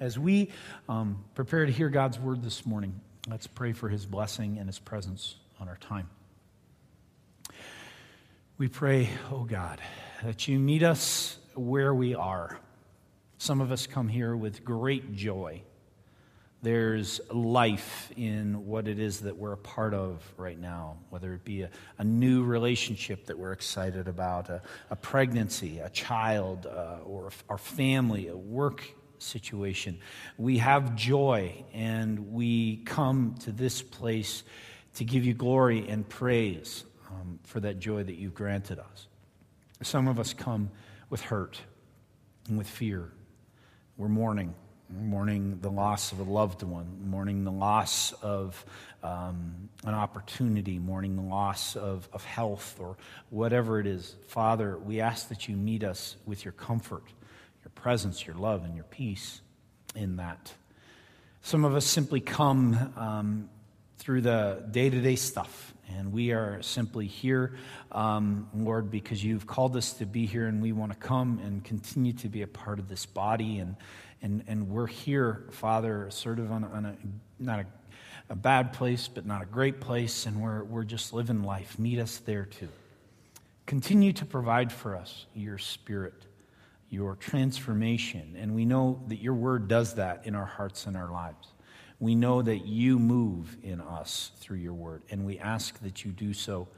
As we um, prepare to hear God's word this morning, let's pray for his blessing and his presence on our time. We pray, oh God, that you meet us where we are. Some of us come here with great joy. There's life in what it is that we're a part of right now, whether it be a, a new relationship that we're excited about, a, a pregnancy, a child, uh, or our family, a work situation. We have joy, and we come to this place to give you glory and praise um, for that joy that you've granted us. Some of us come with hurt and with fear. We're mourning. Mourning the loss of a loved one, mourning the loss of um, an opportunity, mourning the loss of, of health or whatever it is. Father, we ask that you meet us with your comfort, your presence, your love, and your peace in that. Some of us simply come um, through the day to day stuff and we are simply here, um, Lord, because you've called us to be here and we want to come and continue to be a part of this body. And, and, and we're here, Father, sort of on, on a, not a, a bad place, but not a great place. And we're, we're just living life. Meet us there too. Continue to provide for us your spirit, your transformation. And we know that your word does that in our hearts and our lives. We know that you move in us through your word, and we ask that you do so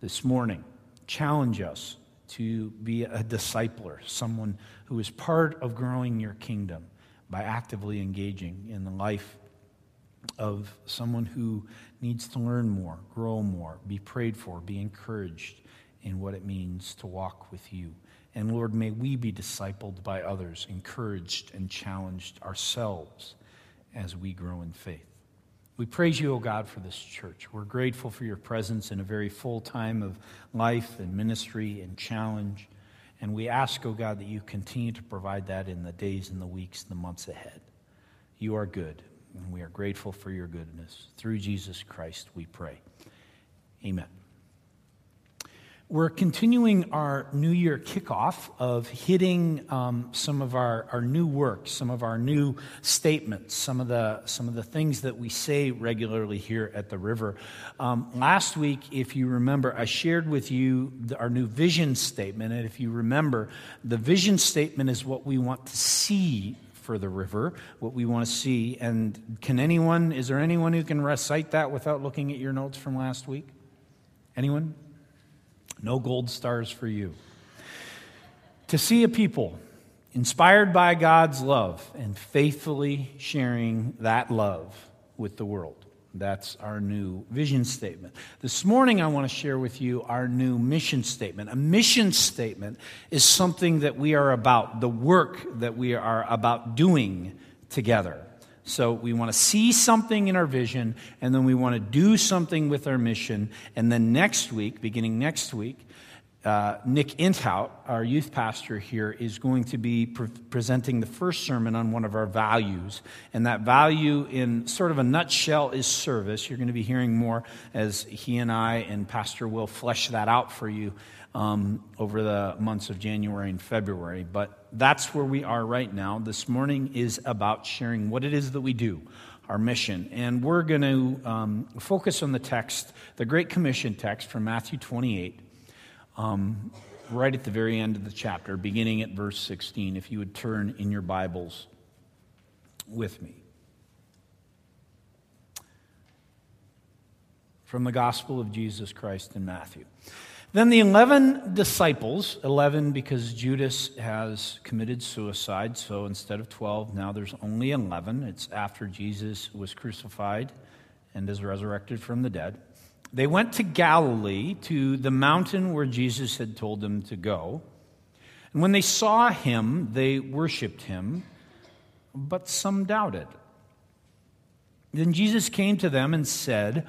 this morning. Challenge us to be a discipler, someone who is part of growing your kingdom by actively engaging in the life of someone who needs to learn more, grow more, be prayed for, be encouraged in what it means to walk with you. And Lord, may we be discipled by others, encouraged and challenged ourselves as we grow in faith. We praise you, O God, for this church. We're grateful for your presence in a very full time of life and ministry and challenge. And we ask, O God, that you continue to provide that in the days and the weeks and the months ahead. You are good, and we are grateful for your goodness. Through Jesus Christ, we pray. Amen. We're continuing our New Year kickoff of hitting um, some of our, our new work, some of our new statements, some of the, some of the things that we say regularly here at the river. Um, last week, if you remember, I shared with you the, our new vision statement. And if you remember, the vision statement is what we want to see for the river, what we want to see. And can anyone, is there anyone who can recite that without looking at your notes from last week? Anyone? No gold stars for you. To see a people inspired by God's love and faithfully sharing that love with the world. That's our new vision statement. This morning, I want to share with you our new mission statement. A mission statement is something that we are about, the work that we are about doing together. So we want to see something in our vision, and then we want to do something with our mission. And then next week, beginning next week, uh, Nick Inthout, our youth pastor here, is going to be pre- presenting the first sermon on one of our values. And that value, in sort of a nutshell, is service. You're going to be hearing more as he and I and Pastor will flesh that out for you um, over the months of January and February. But that's where we are right now. This morning is about sharing what it is that we do, our mission. And we're going to um, focus on the text, the Great Commission text from Matthew 28, um, right at the very end of the chapter, beginning at verse 16. If you would turn in your Bibles with me. From the Gospel of Jesus Christ in Matthew. Then the 11 disciples, 11 because Judas has committed suicide, so instead of 12, now there's only 11. It's after Jesus was crucified and is resurrected from the dead. They went to Galilee, to the mountain where Jesus had told them to go. And when they saw him, they worshiped him, but some doubted. Then Jesus came to them and said,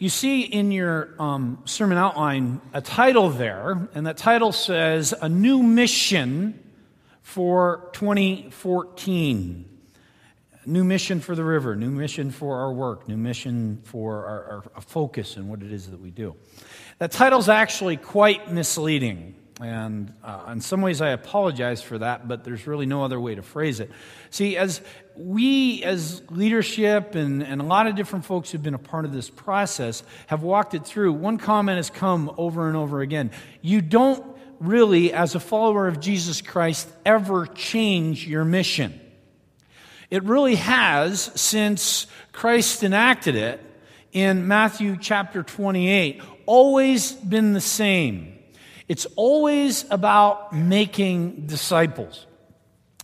You see in your um, sermon outline a title there, and that title says A New Mission for 2014. New mission for the river, new mission for our work, new mission for our, our focus and what it is that we do. That title's actually quite misleading. And uh, in some ways, I apologize for that, but there's really no other way to phrase it. See, as we, as leadership and, and a lot of different folks who've been a part of this process, have walked it through, one comment has come over and over again. You don't really, as a follower of Jesus Christ, ever change your mission. It really has since Christ enacted it in Matthew chapter 28, always been the same. It's always about making disciples.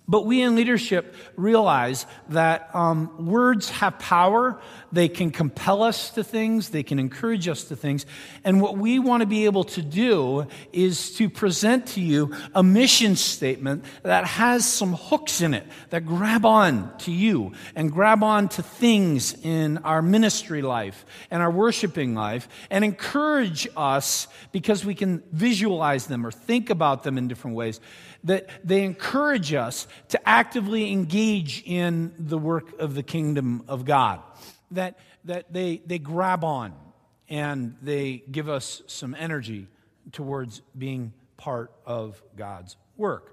But we in leadership realize that um, words have power. They can compel us to things. They can encourage us to things. And what we want to be able to do is to present to you a mission statement that has some hooks in it that grab on to you and grab on to things in our ministry life and our worshiping life and encourage us because we can visualize them or think about them in different ways that they encourage us to actively engage in the work of the kingdom of God, that, that they, they grab on and they give us some energy towards being part of God's work.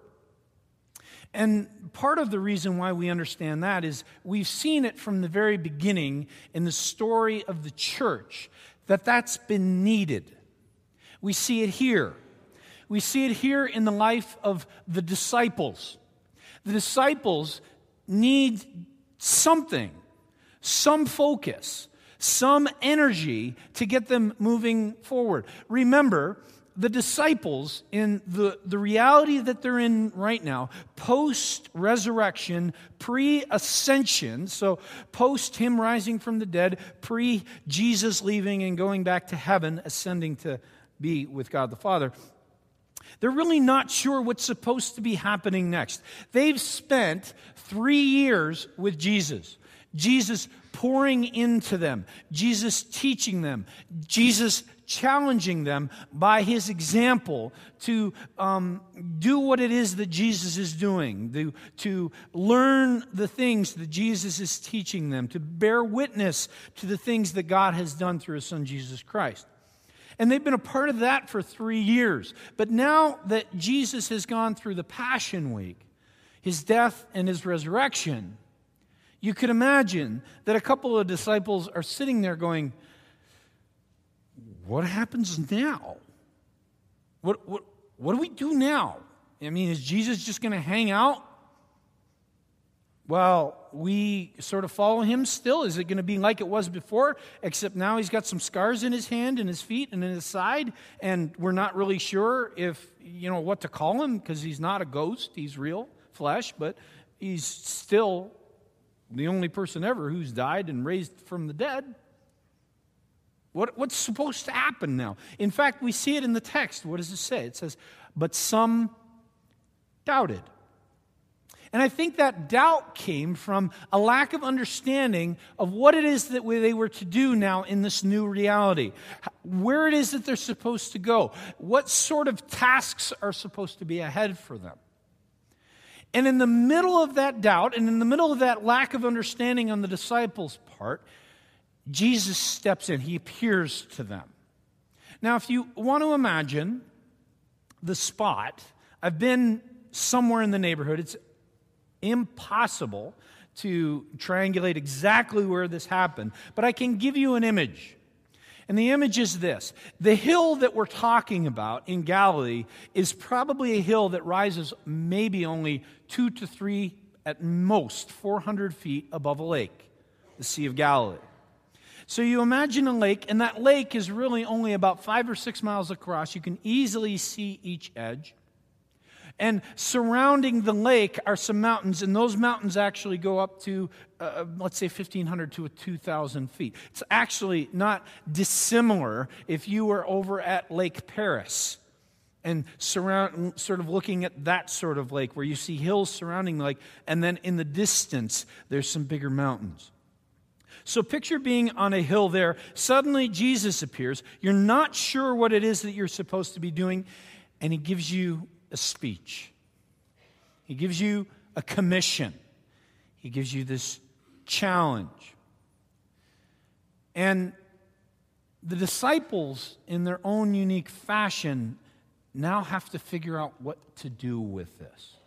And part of the reason why we understand that is we've seen it from the very beginning in the story of the church that that's been needed. We see it here we see it here in the life of the disciples. The disciples need something, some focus, some energy to get them moving forward. Remember, the disciples, in the, the reality that they're in right now, post resurrection, pre ascension, so post him rising from the dead, pre Jesus leaving and going back to heaven, ascending to be with God the Father, they're really not sure what's supposed to be happening next. They've spent three years with Jesus. Jesus pouring into them, Jesus teaching them, Jesus challenging them by his example to um, do what it is that Jesus is doing, to, to learn the things that Jesus is teaching them, to bear witness to the things that God has done through his son Jesus Christ. And they've been a part of that for three years. But now that Jesus has gone through the Passion Week, his death and his resurrection, you could imagine that a couple of disciples are sitting there going, What happens now? What, what, what do we do now? I mean, is Jesus just going to hang out well, we sort of follow him still. Is it going to be like it was before, except now he's got some scars in his hand and his feet and in his side, and we're not really sure if, you know, what to call him because he's not a ghost. He's real flesh, but he's still the only person ever who's died and raised from the dead. What, what's supposed to happen now? In fact, we see it in the text. What does it say? It says, But some doubted. And I think that doubt came from a lack of understanding of what it is that they were to do now in this new reality, where it is that they're supposed to go, what sort of tasks are supposed to be ahead for them. And in the middle of that doubt and in the middle of that lack of understanding on the disciples' part, Jesus steps in. He appears to them. Now, if you want to imagine the spot, I've been somewhere in the neighborhood. It's impossible to triangulate exactly where this happened, but I can give you an image. And the image is this the hill that we're talking about in Galilee is probably a hill that rises maybe only two to three, at most 400 feet above a lake, the Sea of Galilee. So you imagine a lake, and that lake is really only about five or six miles across. You can easily see each edge. And surrounding the lake are some mountains, and those mountains actually go up to, uh, uh let's say, 1,500 to 2,000 feet. It's actually not dissimilar if you were over at Lake Perris and surround, sort of looking at that sort of lake where you see hills surrounding the lake, and then in the distance, there's some bigger mountains. So picture being on a hill there. Suddenly, Jesus appears. You're not sure what it is that you're supposed to be doing, and he gives you a speech. He gives you a commission. He gives you this challenge. And the disciples, in their own unique fashion, now have to figure out what to do with this.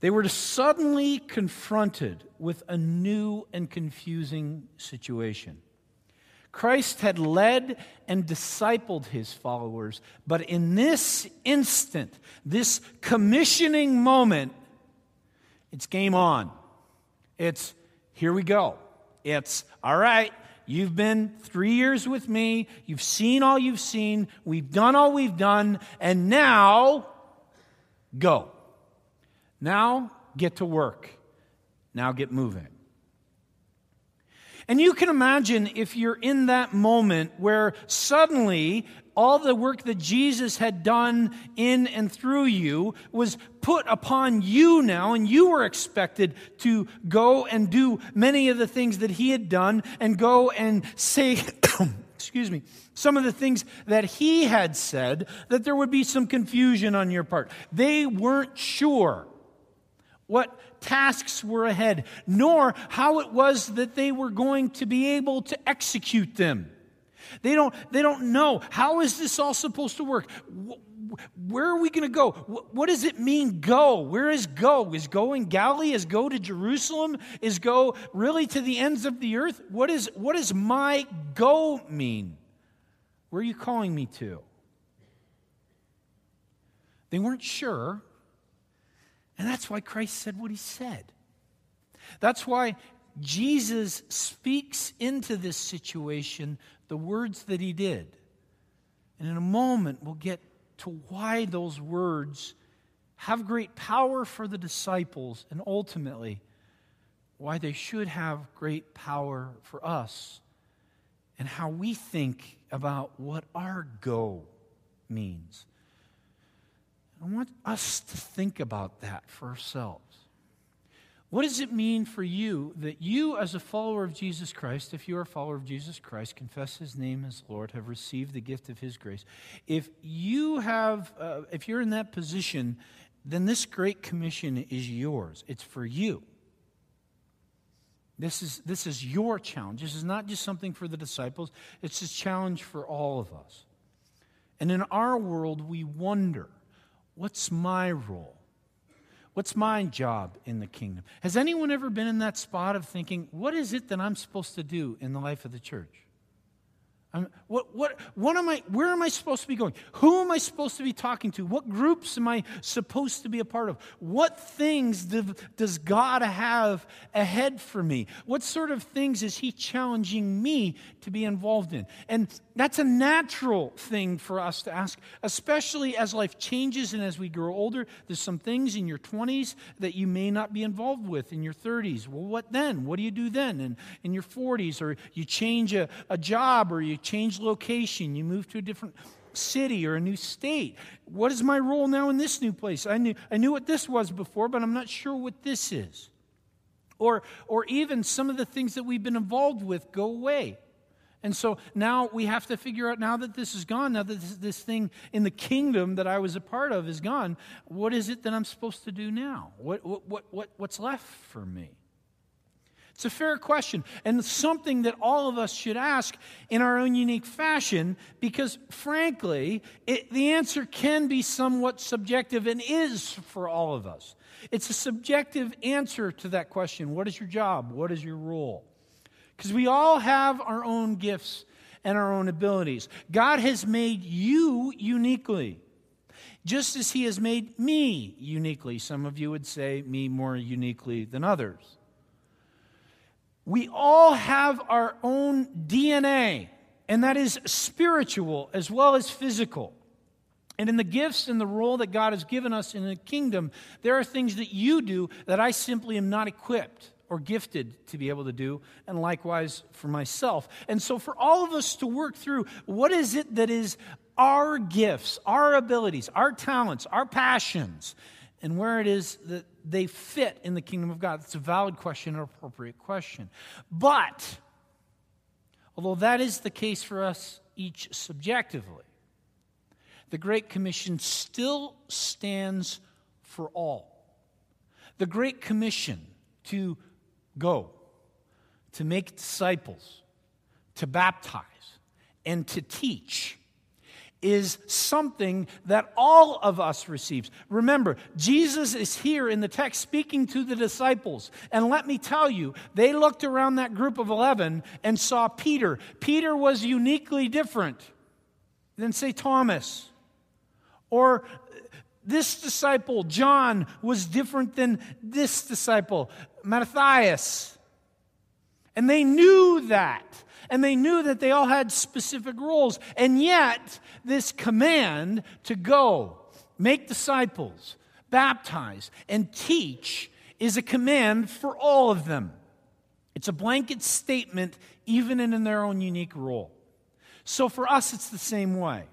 They were suddenly confronted with a new and confusing situation. Christ had led and discipled his followers, but in this instant, this commissioning moment, it's game on. It's here we go. It's all right, You've been three years with me. You've seen all you've seen. We've done all we've done. And now, go. Now, get to work. Now, get moving. And you can imagine if you're in that moment where suddenly all the work that Jesus had done in and through you was put upon you now, and you were expected to go and do many of the things that he had done and go and say, excuse me, some of the things that he had said, that there would be some confusion on your part. They weren't sure what tasks were ahead, nor how it was that they were going to be able to execute them. They don't, they don't know. How is this all supposed to work? Where are we going to go? What does it mean, go? Where is go? Is go in Galilee? Is go to Jerusalem? Is go really to the ends of the earth? What, is, what does my go mean? Where are you calling me to? They weren't sure. And that's why Christ said what he said. That's why Jesus speaks into this situation the words that he did. And in a moment, we'll get to why those words have great power for the disciples and ultimately why they should have great power for us and how we think about what our go means. I want us to think about that for ourselves. What does it mean for you that you, as a follower of Jesus Christ, if you are a follower of Jesus Christ, confess his name as Lord, have received the gift of his grace? If you have, uh, if you're in that position, then this great commission is yours. It's for you. This is, this is your challenge. This is not just something for the disciples, it's a challenge for all of us. And in our world, we wonder what's my role? What's my job in the kingdom? Has anyone ever been in that spot of thinking, what is it that I'm supposed to do in the life of the church? I'm, what, what, what am I, where am I supposed to be going? Who am I supposed to be talking to? What groups am I supposed to be a part of? What things do, does God have ahead for me? What sort of things is He challenging me to be involved in? And that's a natural thing for us to ask, especially as life changes and as we grow older. There's some things in your 20s that you may not be involved with in your 30s. Well, what then? What do you do then? And in your 40s, or you change a, a job, or you change location, you move to a different city or a new state. What is my role now in this new place? I knew, I knew what this was before, but I'm not sure what this is. Or, or even some of the things that we've been involved with go away. And so now we have to figure out now that this is gone, now that this, this, thing in the kingdom that I was a part of is gone, what is it that I'm supposed to do now? What, what, what, what, what's left for me? It's a fair question and something that all of us should ask in our own unique fashion because, frankly, it, the answer can be somewhat subjective and is for all of us. It's a subjective answer to that question What is your job? What is your role? Because we all have our own gifts and our own abilities. God has made you uniquely, just as He has made me uniquely. Some of you would say me more uniquely than others. We all have our own DNA, and that is spiritual as well as physical. And in the gifts and the role that God has given us in the kingdom, there are things that you do that I simply am not equipped or gifted to be able to do, and likewise for myself. And so, for all of us to work through what is it that is our gifts, our abilities, our talents, our passions, and where it is that they fit in the kingdom of God. It's a valid question, an appropriate question. But, although that is the case for us each subjectively, the Great Commission still stands for all. The Great Commission to go, to make disciples, to baptize, and to teach is something that all of us receives. Remember, Jesus is here in the text speaking to the disciples. And let me tell you, they looked around that group of 11 and saw Peter. Peter was uniquely different than, say, Thomas. Or uh, this disciple, John, was different than this disciple, Matthias. And they knew that and they knew that they all had specific roles. And yet, this command to go, make disciples, baptize, and teach is a command for all of them. It's a blanket statement, even in their own unique role. So for us, it's the same way.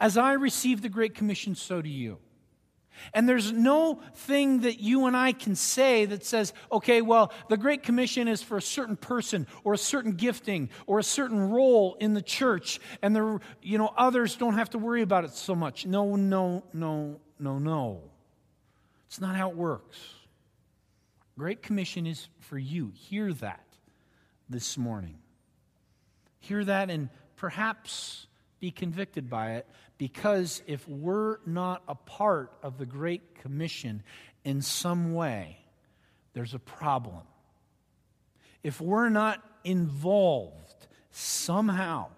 As I receive the Great Commission, so do you. And there's no thing that you and I can say that says, okay, well, the Great Commission is for a certain person or a certain gifting or a certain role in the church, and the, you know, others don't have to worry about it so much. No, no, no, no, no. It's not how it works. Great Commission is for you. Hear that this morning. Hear that and perhaps be convicted by it because if we're not a part of the Great Commission in some way, there's a problem. If we're not involved somehow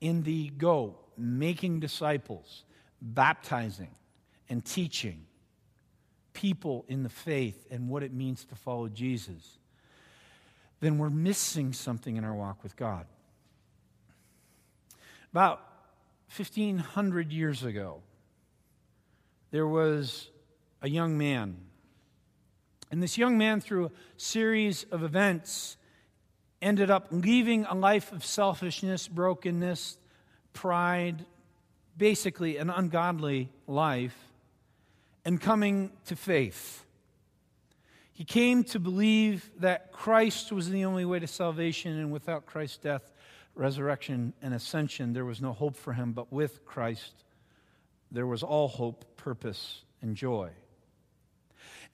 in the go, making disciples, baptizing, and teaching people in the faith and what it means to follow Jesus, then we're missing something in our walk with God. About 1,500 years ago, there was a young man. And this young man, through a series of events, ended up leaving a life of selfishness, brokenness, pride, basically an ungodly life, and coming to faith. He came to believe that Christ was the only way to salvation, and without Christ's death, resurrection, and ascension, there was no hope for him, but with Christ, there was all hope, purpose, and joy.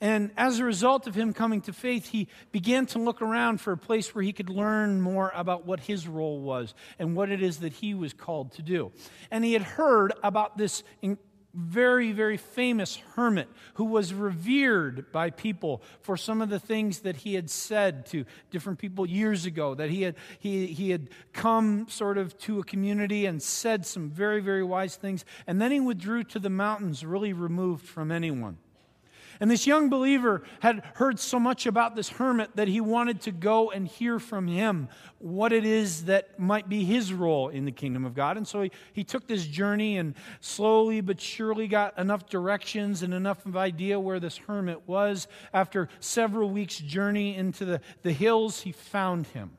And as a result of him coming to faith, he began to look around for a place where he could learn more about what his role was and what it is that he was called to do. And he had heard about this very, very famous hermit who was revered by people for some of the things that he had said to different people years ago. That he had, he, he had come sort of to a community and said some very, very wise things. And then he withdrew to the mountains, really removed from anyone. And this young believer had heard so much about this hermit that he wanted to go and hear from him what it is that might be his role in the kingdom of God. And so he, he took this journey and slowly but surely got enough directions and enough of idea where this hermit was. After several weeks' journey into the, the hills, he found him.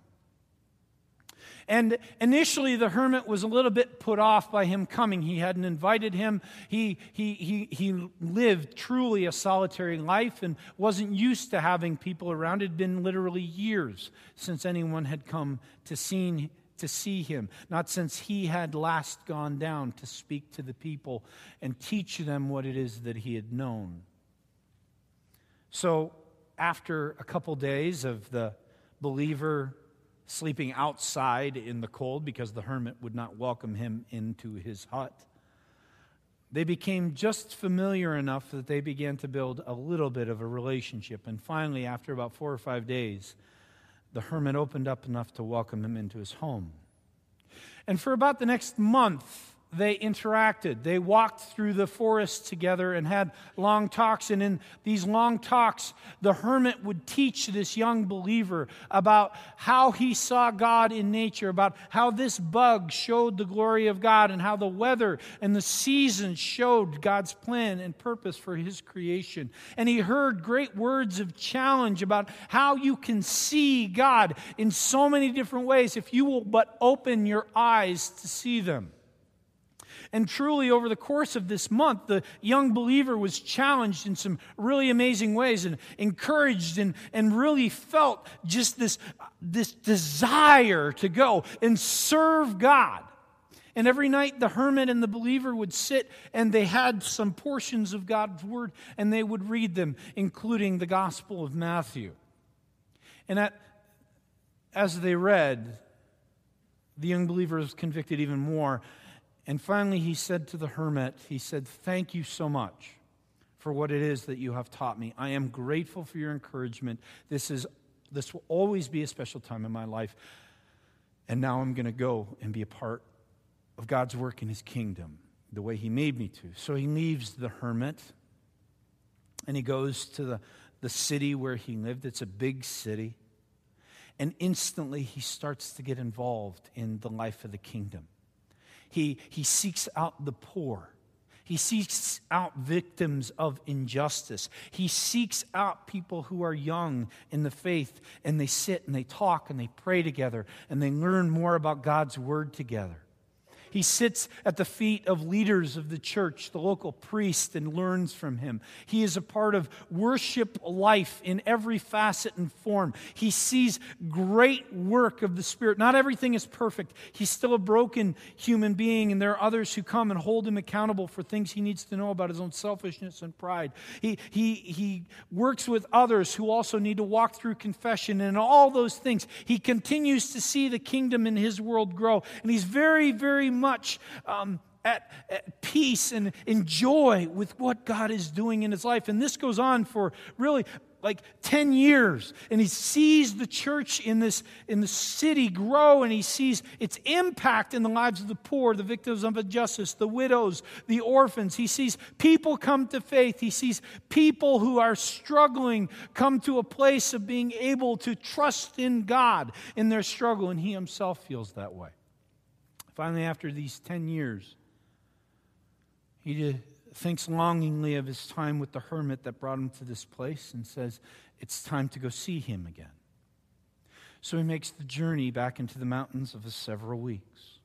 And initially, the hermit was a little bit put off by him coming. He hadn't invited him. He, he, he, he lived truly a solitary life and wasn't used to having people around. It had been literally years since anyone had come to see, to see him, not since he had last gone down to speak to the people and teach them what it is that he had known. So, after a couple days of the believer sleeping outside in the cold because the hermit would not welcome him into his hut. They became just familiar enough that they began to build a little bit of a relationship. And finally, after about four or five days, the hermit opened up enough to welcome him into his home. And for about the next month, they interacted. They walked through the forest together and had long talks. And in these long talks, the hermit would teach this young believer about how he saw God in nature, about how this bug showed the glory of God, and how the weather and the seasons showed God's plan and purpose for his creation. And he heard great words of challenge about how you can see God in so many different ways if you will but open your eyes to see them. And truly, over the course of this month, the young believer was challenged in some really amazing ways and encouraged and, and really felt just this, this desire to go and serve God. And every night, the hermit and the believer would sit and they had some portions of God's word and they would read them, including the Gospel of Matthew. And at, as they read, the young believer was convicted even more. And finally, he said to the hermit, He said, Thank you so much for what it is that you have taught me. I am grateful for your encouragement. This, is, this will always be a special time in my life. And now I'm going to go and be a part of God's work in his kingdom the way he made me to. So he leaves the hermit and he goes to the, the city where he lived. It's a big city. And instantly he starts to get involved in the life of the kingdom. He, he seeks out the poor. He seeks out victims of injustice. He seeks out people who are young in the faith and they sit and they talk and they pray together and they learn more about God's word together. He sits at the feet of leaders of the church, the local priest, and learns from him. He is a part of worship life in every facet and form. He sees great work of the Spirit. Not everything is perfect. He's still a broken human being, and there are others who come and hold him accountable for things he needs to know about his own selfishness and pride. He, he, he works with others who also need to walk through confession and all those things. He continues to see the kingdom in his world grow, and he's very, very much um, at, at, peace and in joy with what God is doing in his life. And this goes on for really like 10 years. And he sees the church in this in the city grow and he sees its impact in the lives of the poor, the victims of injustice, the widows, the orphans. He sees people come to faith. He sees people who are struggling come to a place of being able to trust in God in their struggle. And he himself feels that way. Finally, after these 10 years, he thinks longingly of his time with the hermit that brought him to this place and says, It's time to go see him again. So he makes the journey back into the mountains of several weeks.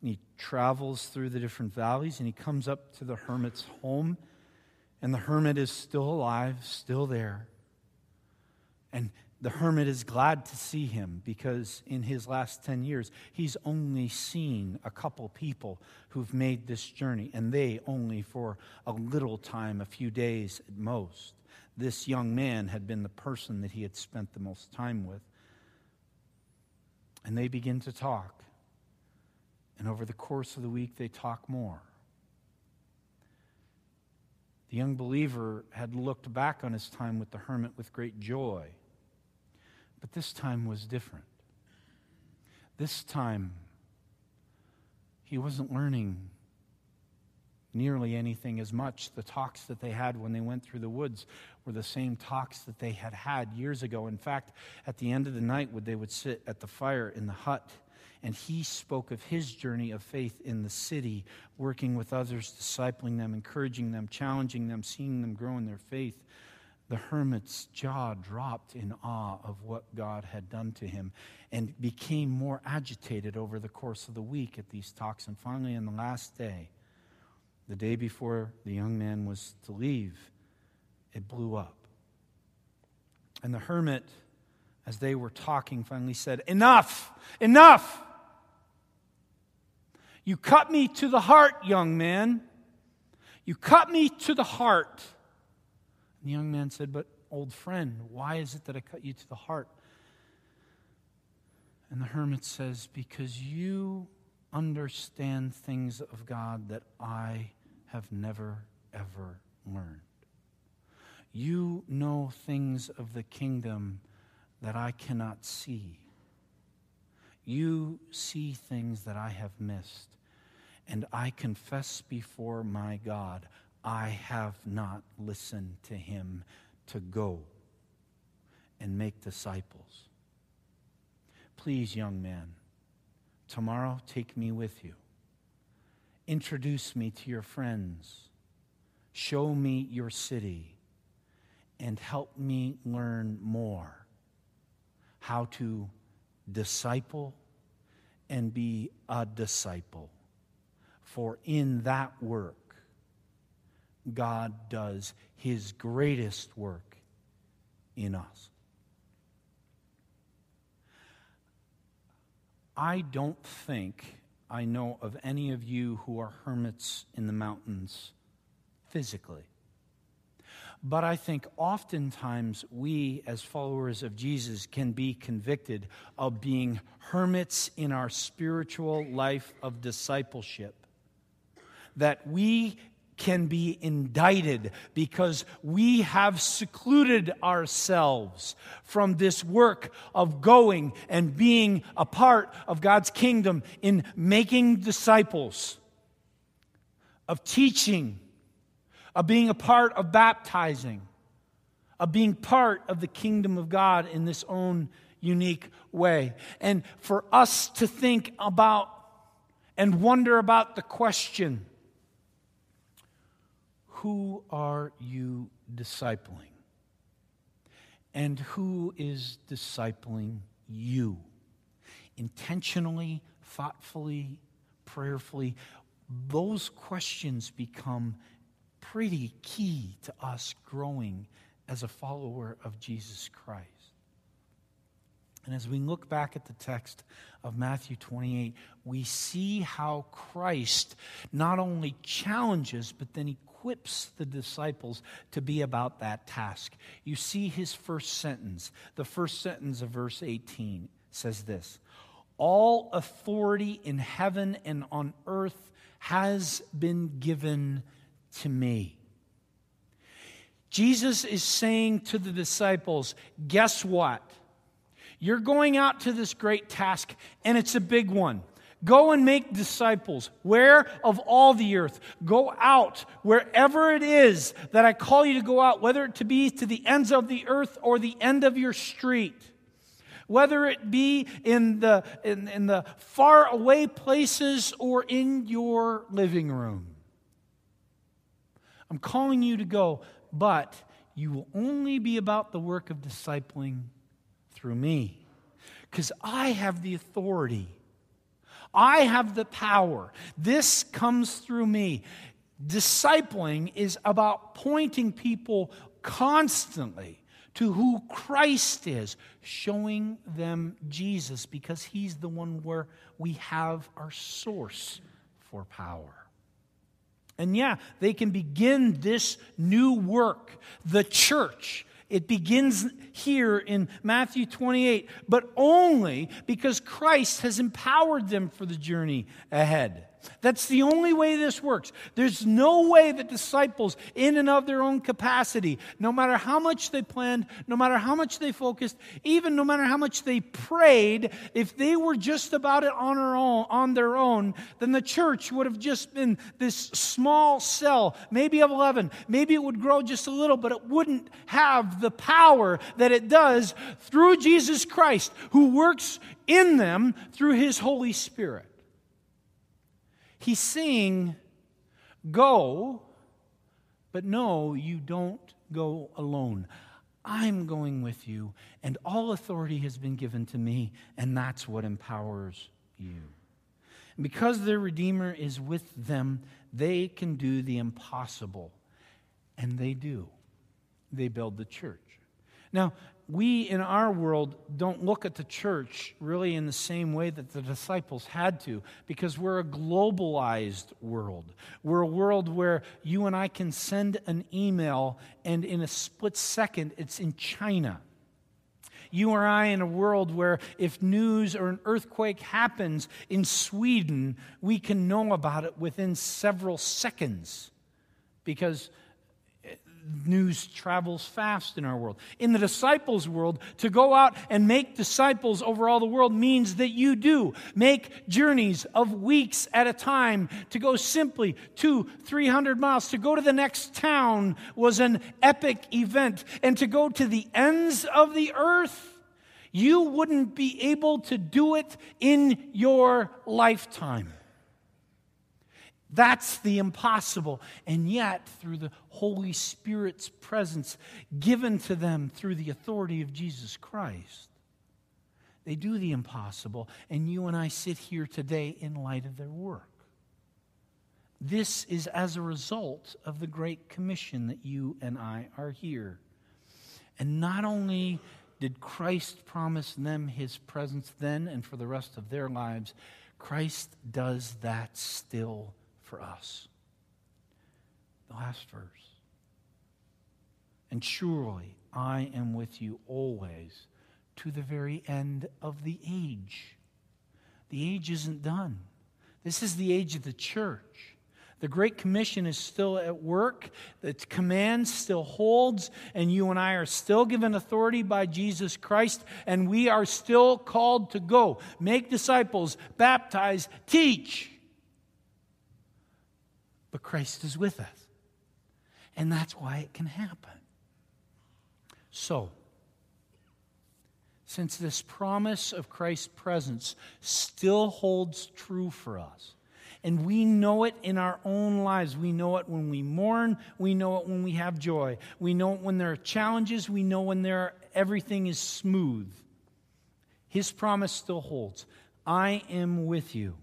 And he travels through the different valleys and he comes up to the hermit's home. And the hermit is still alive, still there. And the hermit is glad to see him because in his last 10 years, he's only seen a couple people who've made this journey, and they only for a little time, a few days at most. This young man had been the person that he had spent the most time with. And they begin to talk. And over the course of the week, they talk more. The young believer had looked back on his time with the hermit with great joy. But this time was different. This time, he wasn't learning nearly anything as much. The talks that they had when they went through the woods were the same talks that they had had years ago. In fact, at the end of the night, they would sit at the fire in the hut, and he spoke of his journey of faith in the city, working with others, discipling them, encouraging them, challenging them, seeing them grow in their faith the hermit's jaw dropped in awe of what God had done to him and became more agitated over the course of the week at these talks. And finally, on the last day, the day before the young man was to leave, it blew up. And the hermit, as they were talking, finally said, Enough! Enough! You cut me to the heart, young man. You cut me to the heart. The young man said, But, old friend, why is it that I cut you to the heart? And the hermit says, Because you understand things of God that I have never, ever learned. You know things of the kingdom that I cannot see. You see things that I have missed. And I confess before my God, I have not listened to him to go and make disciples. Please, young man, tomorrow take me with you. Introduce me to your friends. Show me your city and help me learn more how to disciple and be a disciple For in that work, God does his greatest work in us. I don't think I know of any of you who are hermits in the mountains physically. But I think oftentimes we, as followers of Jesus, can be convicted of being hermits in our spiritual life of discipleship. That we can be indicted because we have secluded ourselves from this work of going and being a part of God's kingdom in making disciples, of teaching of being a part of baptizing, of being part of the kingdom of God in this own unique way. And for us to think about and wonder about the question who are you discipling? And who is discipling you? Intentionally, thoughtfully, prayerfully, those questions become pretty key to us growing as a follower of Jesus Christ. And as we look back at the text of Matthew 28, we see how Christ not only challenges, but then equips the disciples to be about that task. You see his first sentence. The first sentence of verse 18 says this All authority in heaven and on earth has been given to me. Jesus is saying to the disciples, guess what? You're going out to this great task, and it's a big one. Go and make disciples. Where? Of all the earth. Go out wherever it is that I call you to go out, whether it to be to the ends of the earth or the end of your street. Whether it be in the, in, in the far away places or in your living room. I'm calling you to go, but you will only be about the work of discipling through me. Because I have the authority, I have the power. This comes through me. Discipling is about pointing people constantly to who Christ is, showing them Jesus because he's the one where we have our source for power. And yeah, they can begin this new work, the church. It begins here in Matthew 28, but only because Christ has empowered them for the journey ahead. That's the only way this works. There's no way that disciples, in and of their own capacity, no matter how much they planned, no matter how much they focused, even no matter how much they prayed, if they were just about it on their own, on their own then the church would have just been this small cell, maybe of 11. Maybe it would grow just a little, but it wouldn't have the power that it does through Jesus Christ, who works in them through his Holy Spirit. He's saying, Go, but no, you don't go alone. I'm going with you, and all authority has been given to me, and that's what empowers you. And because their Redeemer is with them, they can do the impossible. And they do. They build the church. Now, we in our world don't look at the church really in the same way that the disciples had to because we're a globalized world. We're a world where you and I can send an email and in a split second it's in China. You or I in a world where if news or an earthquake happens in Sweden, we can know about it within several seconds because news travels fast in our world. In the disciples' world, to go out and make disciples over all the world means that you do make journeys of weeks at a time. To go simply two, three hundred miles, to go to the next town was an epic event. And to go to the ends of the earth, you wouldn't be able to do it in your lifetime. That's the impossible. And yet, through the Holy Spirit's presence given to them through the authority of Jesus Christ, they do the impossible. And you and I sit here today in light of their work. This is as a result of the Great Commission that you and I are here. And not only did Christ promise them his presence then and for the rest of their lives, Christ does that still for us. The last verse. And surely I am with you always to the very end of the age. The age isn't done. This is the age of the church. The Great Commission is still at work. The command still holds, and you and I are still given authority by Jesus Christ, and we are still called to go, make disciples, baptize, teach. But Christ is with us, and that's why it can happen. So, since this promise of Christ's presence still holds true for us, and we know it in our own lives. We know it when we mourn. We know it when we have joy. We know it when there are challenges. We know when there are, everything is smooth. His promise still holds I am with you.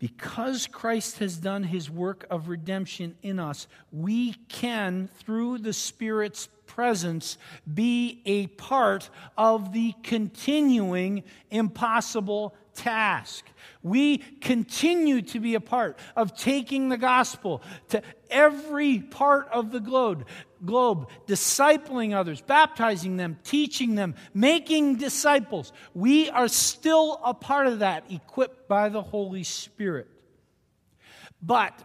Because Christ has done his work of redemption in us, we can, through the Spirit's presence, be a part of the continuing impossible task. We continue to be a part of taking the gospel to every part of the globe, globe, discipling others, baptizing them, teaching them, making disciples. We are still a part of that, equipped by the Holy Spirit. But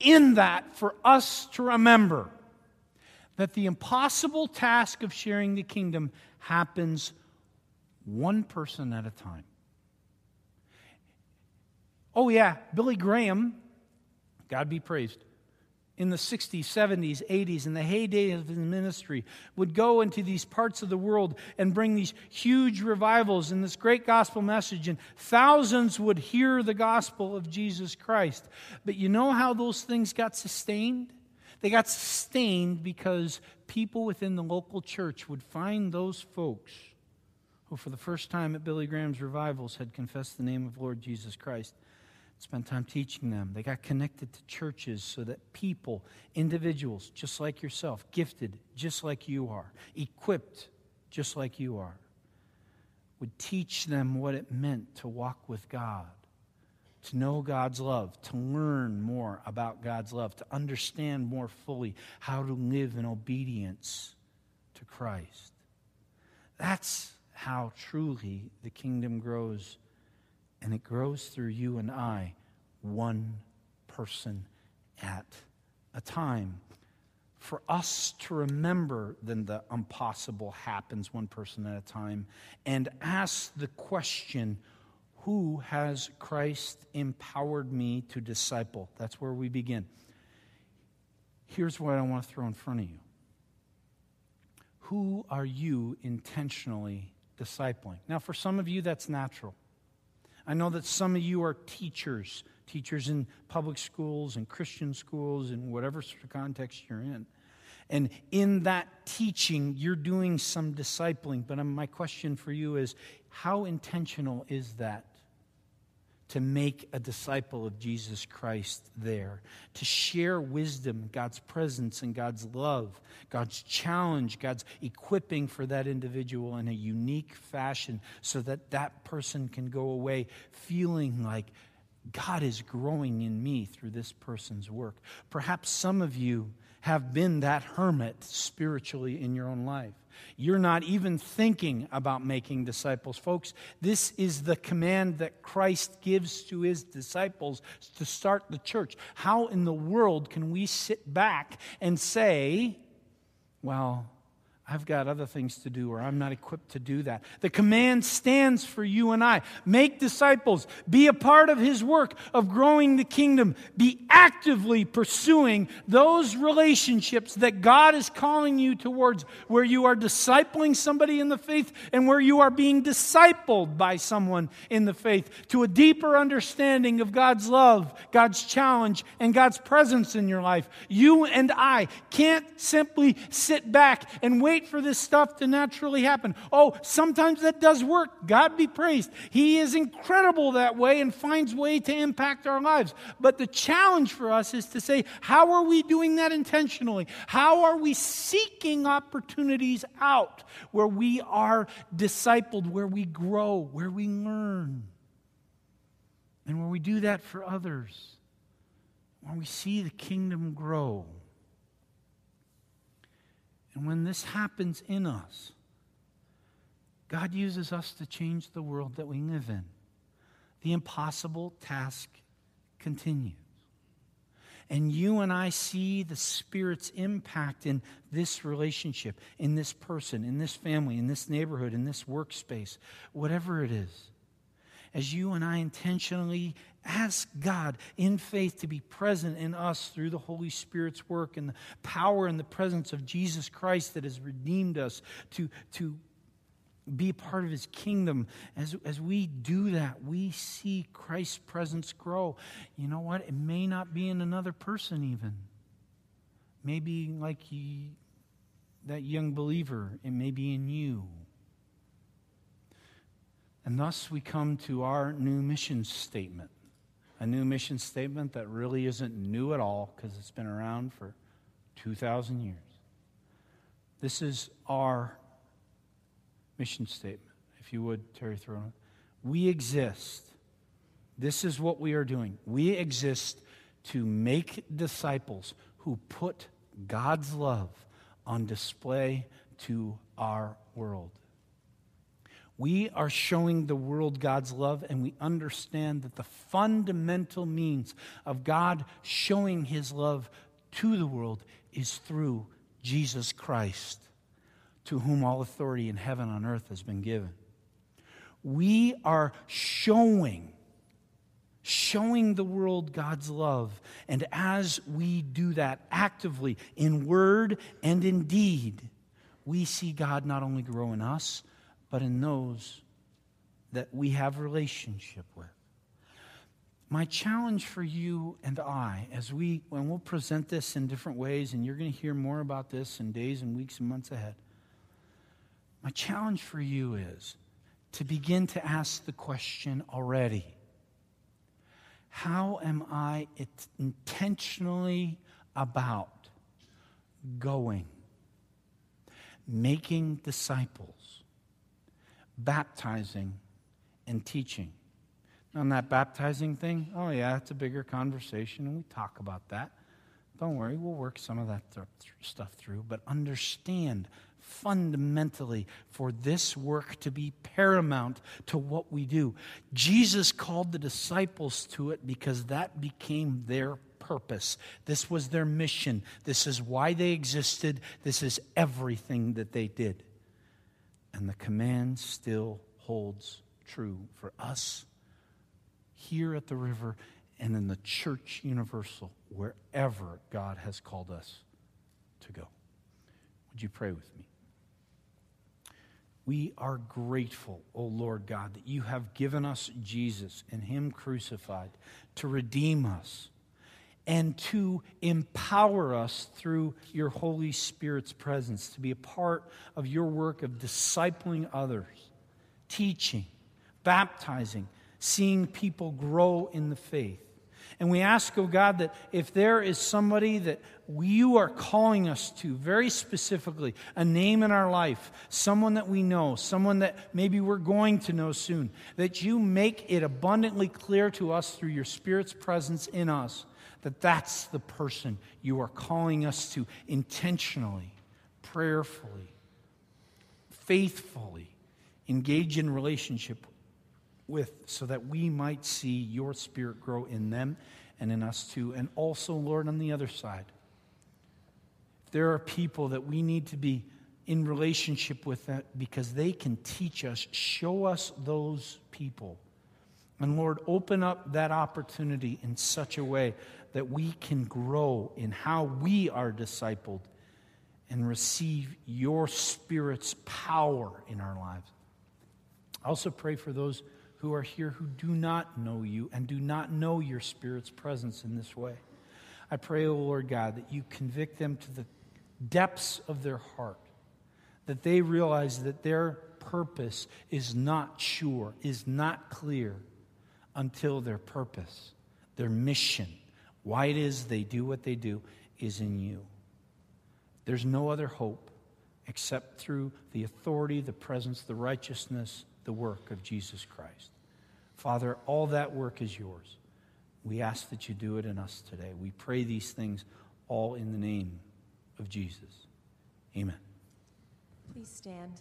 in that, for us to remember that the impossible task of sharing the kingdom happens one person at a time. Oh, yeah, Billy Graham, God be praised, in the 60s, 70s, 80s, in the heyday of his ministry, would go into these parts of the world and bring these huge revivals and this great gospel message, and thousands would hear the gospel of Jesus Christ. But you know how those things got sustained? They got sustained because people within the local church would find those folks who, for the first time at Billy Graham's revivals, had confessed the name of Lord Jesus Christ spent time teaching them. They got connected to churches so that people, individuals, just like yourself, gifted just like you are, equipped just like you are, would teach them what it meant to walk with God, to know God's love, to learn more about God's love, to understand more fully how to live in obedience to Christ. That's how truly the kingdom grows and it grows through you and I, one person at a time. For us to remember then the impossible happens one person at a time and ask the question, who has Christ empowered me to disciple? That's where we begin. Here's what I want to throw in front of you. Who are you intentionally discipling? Now, for some of you, that's natural. I know that some of you are teachers, teachers in public schools and Christian schools and whatever sort of context you're in. And in that teaching, you're doing some discipling. But um, my question for you is how intentional is that? To make a disciple of Jesus Christ there, to share wisdom, God's presence, and God's love, God's challenge, God's equipping for that individual in a unique fashion so that that person can go away feeling like God is growing in me through this person's work. Perhaps some of you have been that hermit spiritually in your own life. You're not even thinking about making disciples. Folks, this is the command that Christ gives to his disciples to start the church. How in the world can we sit back and say, well, I've got other things to do, or I'm not equipped to do that. The command stands for you and I. Make disciples. Be a part of His work of growing the kingdom. Be actively pursuing those relationships that God is calling you towards, where you are discipling somebody in the faith and where you are being discipled by someone in the faith to a deeper understanding of God's love, God's challenge, and God's presence in your life. You and I can't simply sit back and wait wait for this stuff to naturally happen. Oh, sometimes that does work. God be praised. He is incredible that way and finds way to impact our lives. But the challenge for us is to say, how are we doing that intentionally? How are we seeking opportunities out where we are discipled, where we grow, where we learn? And when we do that for others, when we see the kingdom grow, and when this happens in us, God uses us to change the world that we live in. The impossible task continues. And you and I see the Spirit's impact in this relationship, in this person, in this family, in this neighborhood, in this workspace, whatever it is as you and I intentionally ask God in faith to be present in us through the Holy Spirit's work and the power and the presence of Jesus Christ that has redeemed us to, to be a part of his kingdom. As, as we do that, we see Christ's presence grow. You know what? It may not be in another person, even. Maybe like he, that young believer, it may be in you. And thus we come to our new mission statement. A new mission statement that really isn't new at all because it's been around for 2,000 years. This is our mission statement. If you would, Terry, throw it. We exist. This is what we are doing. We exist to make disciples who put God's love on display to our world. We are showing the world God's love, and we understand that the fundamental means of God showing his love to the world is through Jesus Christ, to whom all authority in heaven and earth has been given. We are showing showing the world God's love. And as we do that actively in word and in deed, we see God not only grow in us, but in those that we have relationship with. My challenge for you and I, as we, when we'll present this in different ways, and you're going to hear more about this in days and weeks and months ahead, my challenge for you is to begin to ask the question already How am I intentionally about going, making disciples? Baptizing and teaching. On that baptizing thing, oh, yeah, it's a bigger conversation, and we talk about that. Don't worry, we'll work some of that stuff through. But understand fundamentally for this work to be paramount to what we do. Jesus called the disciples to it because that became their purpose. This was their mission. This is why they existed. This is everything that they did. And the command still holds true for us here at the river and in the church universal, wherever God has called us to go. Would you pray with me? We are grateful, O Lord God, that you have given us Jesus and Him crucified to redeem us and to empower us through your Holy Spirit's presence to be a part of your work of discipling others, teaching, baptizing, seeing people grow in the faith. And we ask, oh God, that if there is somebody that you are calling us to very specifically, a name in our life, someone that we know, someone that maybe we're going to know soon, that you make it abundantly clear to us through your Spirit's presence in us that that's the person you are calling us to intentionally, prayerfully, faithfully engage in relationship with so that we might see your spirit grow in them and in us too. And also, Lord, on the other side, there are people that we need to be in relationship with that because they can teach us, show us those people. And Lord, open up that opportunity in such a way that we can grow in how we are discipled and receive your Spirit's power in our lives. I also pray for those who are here who do not know you and do not know your Spirit's presence in this way. I pray, O oh Lord God, that you convict them to the depths of their heart that they realize that their purpose is not sure, is not clear until their purpose, their mission, why it is they do what they do, is in you. There's no other hope except through the authority, the presence, the righteousness, the work of Jesus Christ. Father, all that work is yours. We ask that you do it in us today. We pray these things all in the name of Jesus. Amen. Please stand.